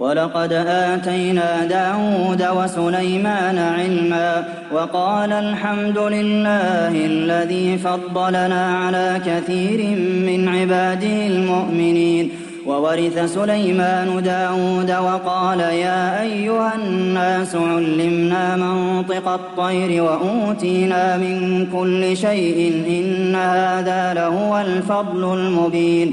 ولقد آتينا داود وسليمان علما وقال الحمد لله الذي فضلنا على كثير من عباده المؤمنين. وورث سليمان داود وقال يا أيها الناس علمنا منطق الطير وأوتينا من كل شيء إن هذا لهو الفضل المبين.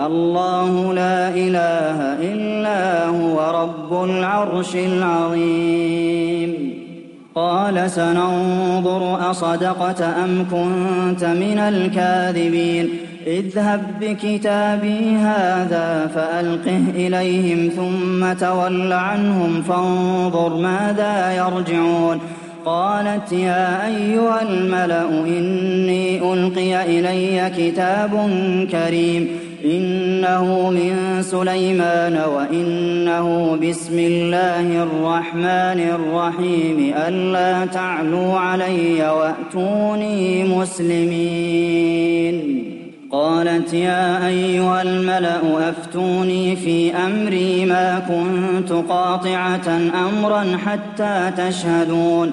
الله لا إله إلا هو رب العرش العظيم. قال سننظر أصدقت أم كنت من الكاذبين. اذهب بكتابي هذا فألقه إليهم ثم تول عنهم فانظر ماذا يرجعون. قالت يا أيها الملأ إني ألقي إلي كتاب كريم. إنه من سليمان وإنه بسم الله الرحمن الرحيم ألا تعلوا علي وأتوني مسلمين. قالت يا أيها الملأ أفتوني في أمري ما كنت قاطعة أمرا حتى تشهدون.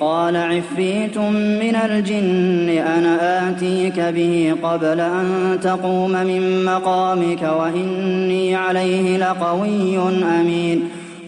قال عفريت من الجن أنا آتيك به قبل أن تقوم من مقامك وإني عليه لقوي أمين.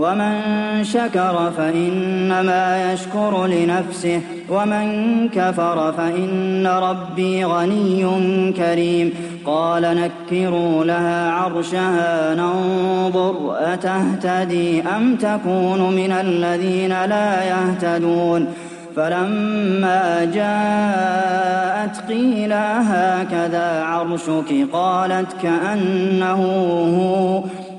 ومن شكر فإنما يشكر لنفسه ومن كفر فإن ربي غني كريم. قال نكروا لها عرشها ننظر أتهتدي أم تكون من الذين لا يهتدون. فلما جاءت قيل هكذا عرشك؟ قالت كأنه هو.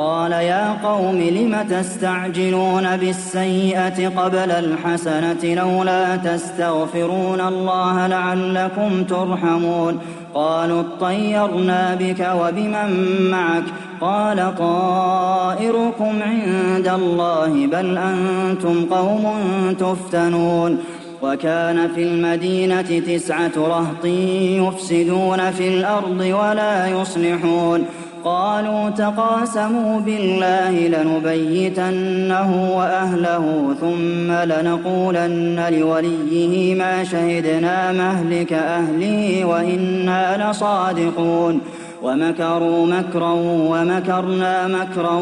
قال يا قوم لم تستعجلون بالسيئة قبل الحسنة لولا تستغفرون الله لعلكم ترحمون قالوا اطيرنا بك وبمن معك قال طائركم عند الله بل أنتم قوم تفتنون وكان في المدينة تسعة رهط يفسدون في الأرض ولا يصلحون قالوا تقاسموا بالله لنبيتنه وأهله ثم لنقولن لوليه ما شهدنا مهلك أهله وإنا لصادقون ومكروا مكرا ومكرنا مكرا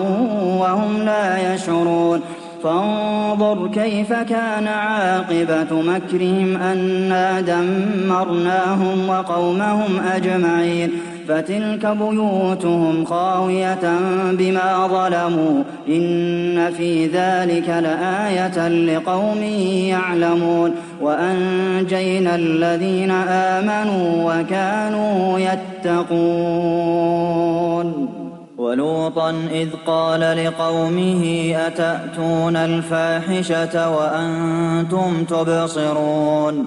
وهم لا يشعرون فانظر كيف كان عاقبة مكرهم أنا دمرناهم وقومهم أجمعين فتلك بيوتهم خاوية بما ظلموا إن في ذلك لآية لقوم يعلمون وأنجينا الذين آمنوا وكانوا يتقون ولوطا إذ قال لقومه أتأتون الفاحشة وأنتم تبصرون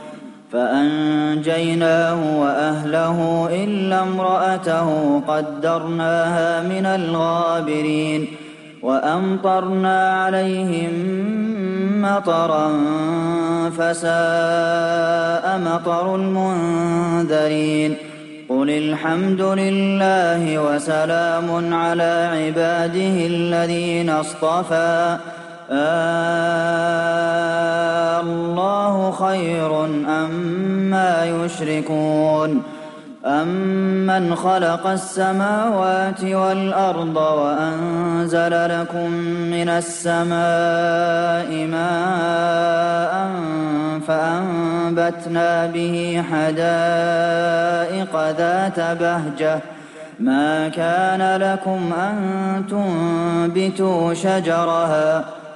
فأنجيناه وأهله إلا امرأته قدرناها من الغابرين وأمطرنا عليهم مطرا فساء مطر المنذرين قل الحمد لله وسلام على عباده الذين اصطفى آه الله خير أما أم يشركون أَمَّنْ خَلَقَ السَّمَاوَاتِ وَالْأَرْضَ وَأَنزَلَ لَكُم مِّنَ السَّمَاءِ مَاءً فَأَنبَتْنَا بِهِ حَدَائِقَ ذَاتَ بَهْجَةٍ. مَا كَانَ لَكُمْ أَن تُنبِتُوا شَجَرَهَا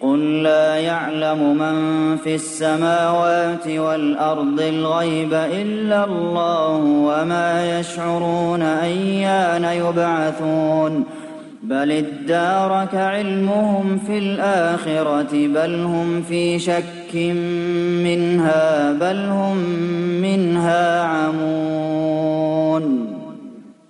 قُل لَّا يَعْلَمُ مَن فِي السَّمَاوَاتِ وَالْأَرْضِ الْغَيْبَ إِلَّا اللَّهُ وَمَا يَشْعُرُونَ أَيَّانَ يُبْعَثُونَ بَلِ ادَّارَكَ عِلْمُهُمْ فِي الْآخِرَةِ بَلْ هُمْ فِي شَكٍّ مِّنْهَا بَلْ هُم مِّنْهَا عَمُونَ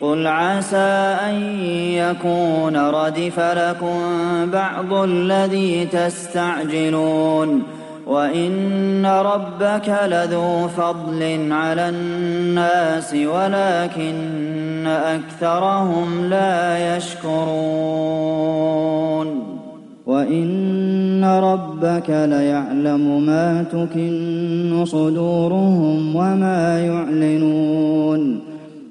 قُلْ عَسَىٰ أَن يَكُونَ رَدِفَ لَكُم بَعْضُ الَّذِي تَسْتَعْجِلُونَ وَإِنَّ رَبَّكَ لَذُو فَضْلٍ عَلَى النَّاسِ وَلَٰكِنَّ أَكْثَرَهُمْ لَا يَشْكُرُونَ وَإِنَّ رَبَّكَ لَيَعْلَمُ مَا تُكِنُّ صُدُورُهُمْ وَمَا يُعْلِنُونَ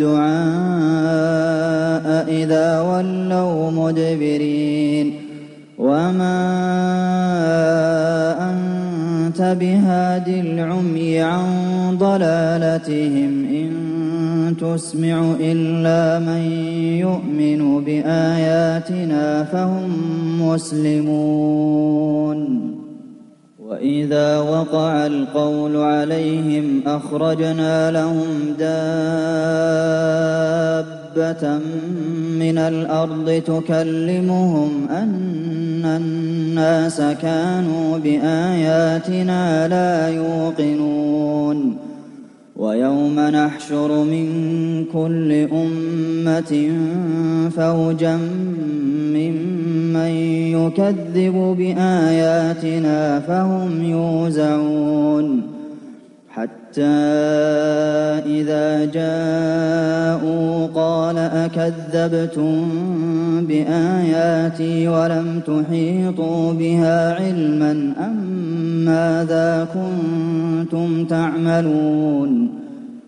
الدعاء إذا ولوا مدبرين. وما أنت بهاد العمي عن ضلالتهم إن تسمع إلا من يؤمن بآياتنا فهم مسلمون. وإذا وقع القول عليهم أخرجنا لهم دابة من الأرض تكلمهم أن الناس كانوا بآياتنا لا يوقنون ويوم نحشر من كل أمة فوجا ممن يكذب بآياتنا فهم يوزعون. حتى إذا جاءوا قال أكذبتم بآياتي ولم تحيطوا بها علما أم ماذا كنتم تعملون؟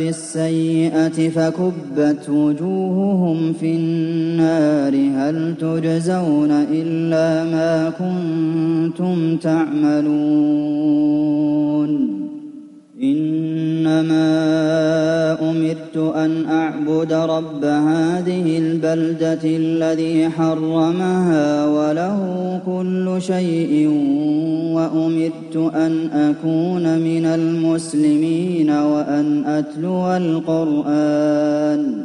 بالسيئة فكبت وجوههم في النار. هل تجزون إلا ما كنتم تعملون؟ إنما أمرت أن أعبد رب هذه البلدة الذي حرمها وله كل شيء وأمرت أن أكون من المسلمين وأن أتلو القرآن.